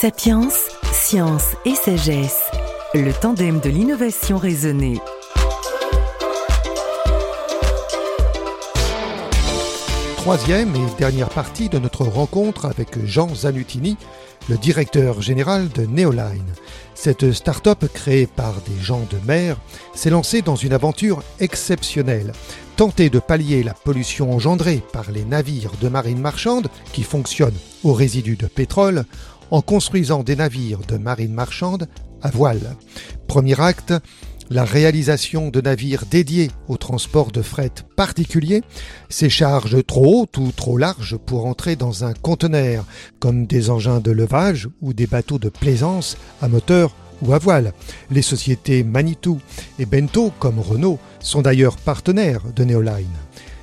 Sapiens, science et sagesse, le tandem de l'innovation raisonnée. Troisième et dernière partie de notre rencontre avec Jean Zanutini, le directeur général de Neoline. Cette start-up créée par des gens de mer s'est lancée dans une aventure exceptionnelle. Tenter de pallier la pollution engendrée par les navires de marine marchande qui fonctionnent aux résidus de pétrole en construisant des navires de marine marchande à voile. Premier acte, la réalisation de navires dédiés au transport de fret particulier, ces charges trop hautes ou trop larges pour entrer dans un conteneur, comme des engins de levage ou des bateaux de plaisance à moteur ou à voile. Les sociétés Manitou et Bento, comme Renault, sont d'ailleurs partenaires de Neoline.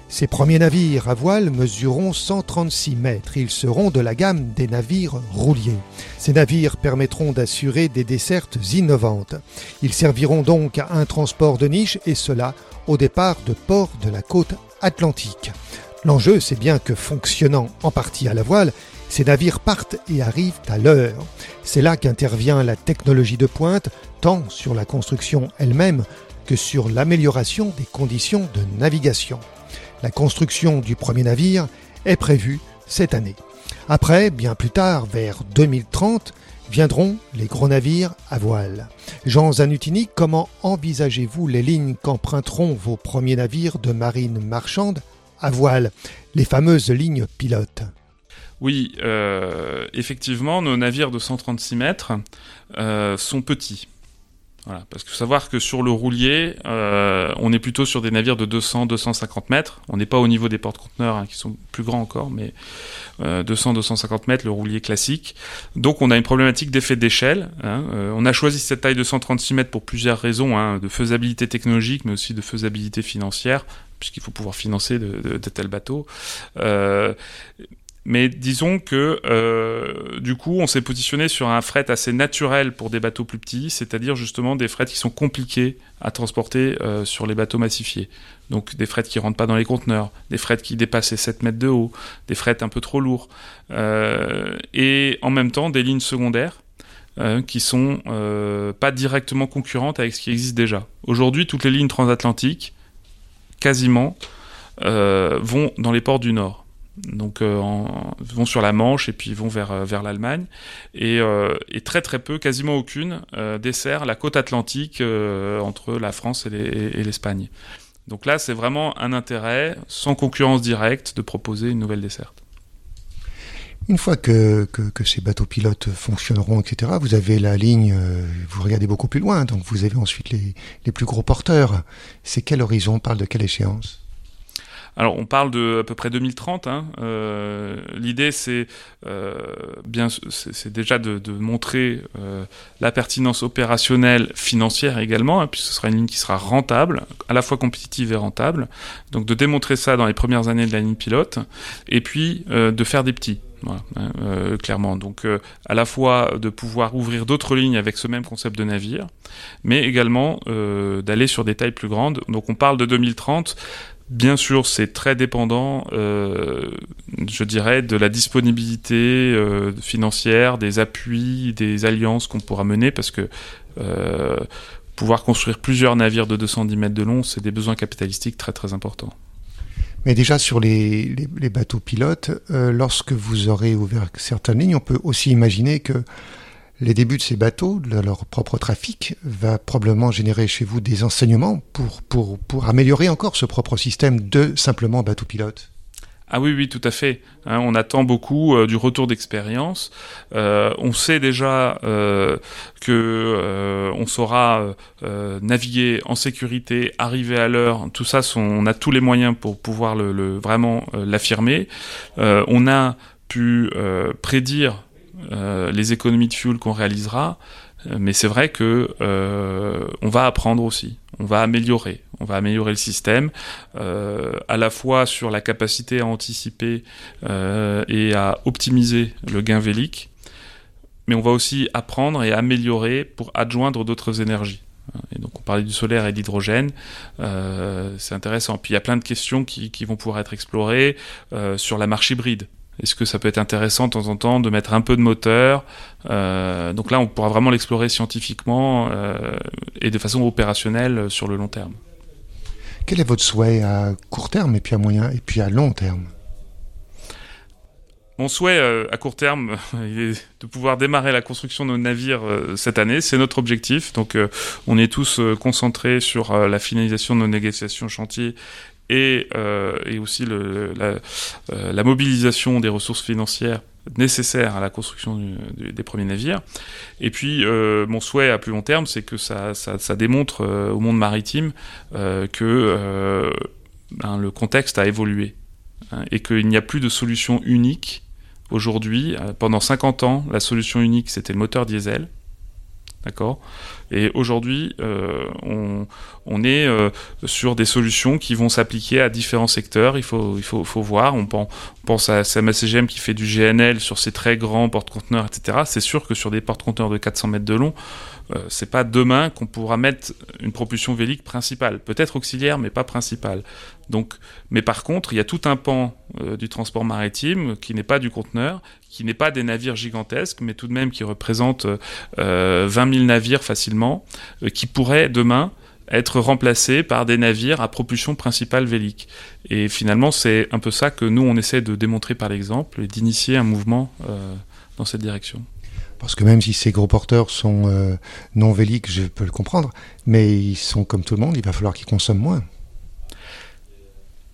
Ces premiers navires à voile mesureront 136 mètres. Ils seront de la gamme des navires rouliers. Ces navires permettront d'assurer des dessertes innovantes. Ils serviront donc à un transport de niche et cela au départ de ports de la côte atlantique. L'enjeu, c'est bien que fonctionnant en partie à la voile, ces navires partent et arrivent à l'heure. C'est là qu'intervient la technologie de pointe, tant sur la construction elle-même que sur l'amélioration des conditions de navigation. La construction du premier navire est prévue cette année. Après, bien plus tard, vers 2030, viendront les gros navires à voile. Jean Zanutini, comment envisagez-vous les lignes qu'emprunteront vos premiers navires de marine marchande à voile, les fameuses lignes pilotes? Oui, euh, effectivement, nos navires de 136 mètres euh, sont petits. Voilà, parce qu'il faut savoir que sur le roulier, euh, on est plutôt sur des navires de 200-250 mètres. On n'est pas au niveau des porte-conteneurs hein, qui sont plus grands encore, mais 200-250 euh, mètres, le roulier classique. Donc on a une problématique d'effet d'échelle. Hein. Euh, on a choisi cette taille de 136 mètres pour plusieurs raisons, hein, de faisabilité technologique, mais aussi de faisabilité financière, puisqu'il faut pouvoir financer de, de, de tels bateaux. Mais disons que euh, du coup, on s'est positionné sur un fret assez naturel pour des bateaux plus petits, c'est-à-dire justement des frets qui sont compliqués à transporter euh, sur les bateaux massifiés. Donc des frets qui rentrent pas dans les conteneurs, des frets qui dépassent les 7 mètres de haut, des frets un peu trop lourds, euh, et en même temps des lignes secondaires euh, qui sont pas directement concurrentes avec ce qui existe déjà. Aujourd'hui, toutes les lignes transatlantiques, quasiment, vont dans les ports du Nord donc euh, vont sur la Manche et puis vont vers, euh, vers l'Allemagne. Et, euh, et, très très peu, quasiment aucune, dessert la côte atlantique entre la France et l'Espagne. Donc là, c'est vraiment un intérêt, sans concurrence directe, de proposer une nouvelle desserte. Une fois que, que, que, ces bateaux pilotes fonctionneront, etc., vous avez la ligne, vous regardez beaucoup plus loin, donc vous avez ensuite les, les plus gros porteurs. C'est quel horizon? On parle de quelle échéance? Alors, on parle de à peu près 2030. Hein. Euh, L'idée, c'est euh, bien, c'est déjà de, montrer euh, la pertinence opérationnelle, financière également, hein, puisque ce sera une ligne qui sera rentable, à la fois compétitive et rentable. Donc, de démontrer ça dans les premières années de la ligne pilote, et puis de faire des petits. Voilà, hein, clairement. Donc, à la fois de pouvoir ouvrir d'autres lignes avec ce même concept de navire, mais également d'aller sur des tailles plus grandes. Donc, on parle de 2030. Bien sûr, c'est très dépendant, euh, je dirais, de la disponibilité euh, financière, des appuis, des alliances qu'on pourra mener, parce que euh, pouvoir construire plusieurs navires de 210 mètres de long, c'est des besoins capitalistiques très très importants. Mais déjà sur les, bateaux pilotes, lorsque vous aurez ouvert certaines lignes, on peut aussi imaginer que les débuts de ces bateaux, de leur propre trafic, va probablement générer chez vous des enseignements pour, améliorer encore ce propre système de simplement bateau pilote. Ah oui, oui, tout à fait. Hein, on attend beaucoup euh, du retour d'expérience. Euh, on sait déjà euh, que euh, on saura naviguer en sécurité, arriver à l'heure. Tout ça, on a tous les moyens pour pouvoir le, vraiment l'affirmer. on a pu prédire les économies de fuel qu'on réalisera, euh, mais c'est vrai que euh, on va apprendre aussi, on va améliorer, on va améliorer le système, euh, à la fois sur la capacité à anticiper euh, et à optimiser le gain vélique, mais on va aussi apprendre et améliorer pour adjoindre d'autres énergies. Et donc on parlait du solaire et de l'hydrogène, euh, c'est intéressant. Puis il y a plein de questions qui, vont pouvoir être explorées euh, sur la marche hybride. Est-ce que ça peut être intéressant de temps en temps de mettre un peu de moteur Donc là, on pourra vraiment l'explorer scientifiquement et de façon opérationnelle sur le long terme. Quel est votre souhait à court terme et puis à moyen et puis à long terme? Mon souhait euh, à court terme est de pouvoir démarrer la construction de nos navires euh, cette année. C'est notre objectif. Donc, euh, on est tous concentrés sur la finalisation de nos négociations chantier et, et aussi le, la, mobilisation des ressources financières nécessaires à la construction des premiers navires. Et puis, mon souhait à plus long terme, c'est que ça, démontre au monde maritime que ben, le contexte a évolué hein, et qu'il n'y a plus de solution unique Aujourd'hui, euh, pendant 50 ans, la solution unique, c'était le moteur diesel. D'accord? Et aujourd'hui, euh, on, est euh, sur des solutions qui vont s'appliquer à différents secteurs. Il faut, il faut, faut voir. On pense, à CMA-CGM qui fait du GNL sur ses très grands porte-conteneurs, etc. C'est sûr que sur des porte-conteneurs de 400 mètres de long, euh, c'est pas demain qu'on pourra mettre une propulsion vélique principale, peut-être auxiliaire, mais pas principale. Donc, mais par contre, il y a tout un pan euh, du transport maritime qui n'est pas du conteneur, qui n'est pas des navires gigantesques, mais tout de même qui représente 20 euh, 000 navires facilement, qui pourraient demain être remplacés par des navires à propulsion principale vélique. Et finalement, c'est un peu ça que nous, on essaie de démontrer par l'exemple et d'initier un mouvement dans cette direction. Parce que même si ces gros porteurs sont euh, non véliques, je peux le comprendre, mais ils sont comme tout le monde, il va falloir qu'ils consomment moins.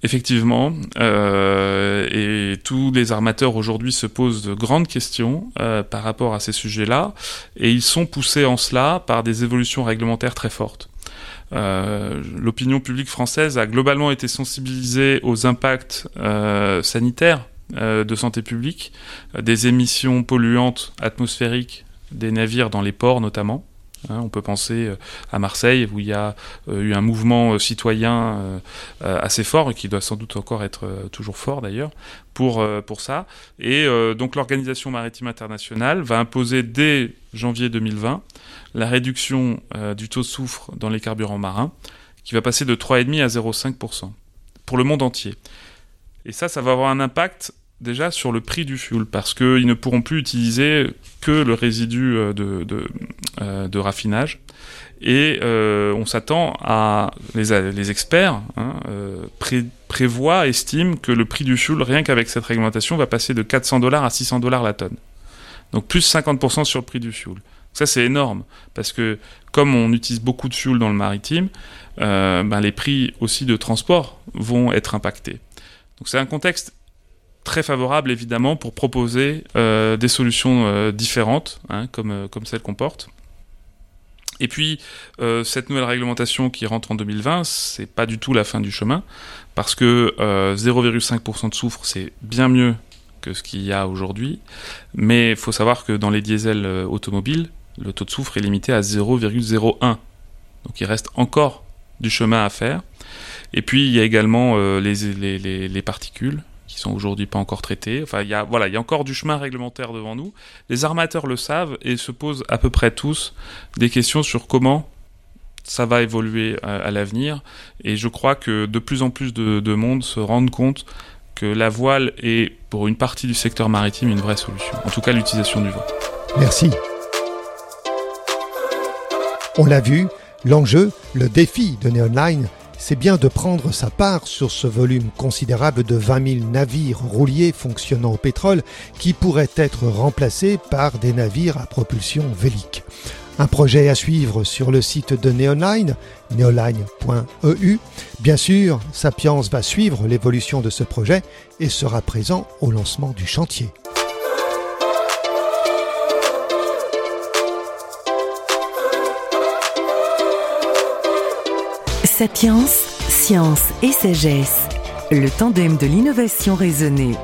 Effectivement, euh, et tous les armateurs aujourd'hui se posent de grandes questions euh, par rapport à ces sujets-là, et ils sont poussés en cela par des évolutions réglementaires très fortes. L'opinion publique française a globalement été sensibilisée aux impacts sanitaires euh, de santé publique, euh, des émissions polluantes atmosphériques des navires dans les ports notamment. Hein, on peut penser euh, à Marseille où il y a eu un mouvement citoyen assez fort et qui doit sans doute encore être toujours fort d'ailleurs pour, pour ça. Et donc l'Organisation maritime internationale va imposer dès janvier 2020 la réduction du taux de soufre dans les carburants marins qui va passer de 3,5 à 0,5% pour le monde entier. Et ça, ça va avoir un impact déjà sur le prix du fuel, parce qu'ils ne pourront plus utiliser que le résidu euh, de, euh, de raffinage. Et euh, on s'attend à... Les, les experts hein, prévoient, estiment que le prix du fuel, rien qu'avec cette réglementation, va passer de 400 dollars à 600 dollars la tonne. Donc plus 50% sur le prix du fuel. Ça c'est énorme, parce que comme on utilise beaucoup de fuel dans le maritime, ben, les prix aussi de transport vont être impactés. Donc c'est un contexte très favorable évidemment pour proposer euh, des solutions euh, différentes, hein, comme, euh, comme celle qu'on porte. Et puis, cette nouvelle réglementation qui rentre en 2020, c'est pas du tout la fin du chemin, parce que 0,5% de soufre, c'est bien mieux que ce qu'il y a aujourd'hui, mais il faut savoir que dans les diesels automobiles, le taux de soufre est limité à 0,01. Donc il reste encore du chemin à faire. Et puis il y a également les, les particules, qui sont aujourd'hui pas encore traités. Enfin, il y a, voilà, il y a encore du chemin réglementaire devant nous. Les armateurs le savent et se posent à peu près tous des questions sur comment ça va évoluer à, l'avenir. Et je crois que de plus en plus de, de monde se rendent compte que la voile est, pour une partie du secteur maritime, une vraie solution. En tout cas, l'utilisation du vent. Merci. On l'a vu, l'enjeu, le défi de Neonline, c'est bien de prendre sa part sur ce volume considérable de 20 000 navires rouliers fonctionnant au pétrole qui pourraient être remplacés par des navires à propulsion vélique. Un projet à suivre sur le site de Neoline, neoline.eu. Bien sûr, Sapiens va suivre l'évolution de ce projet et sera présent au lancement du chantier. Sapiens, science et sagesse. Le tandem de l'innovation raisonnée.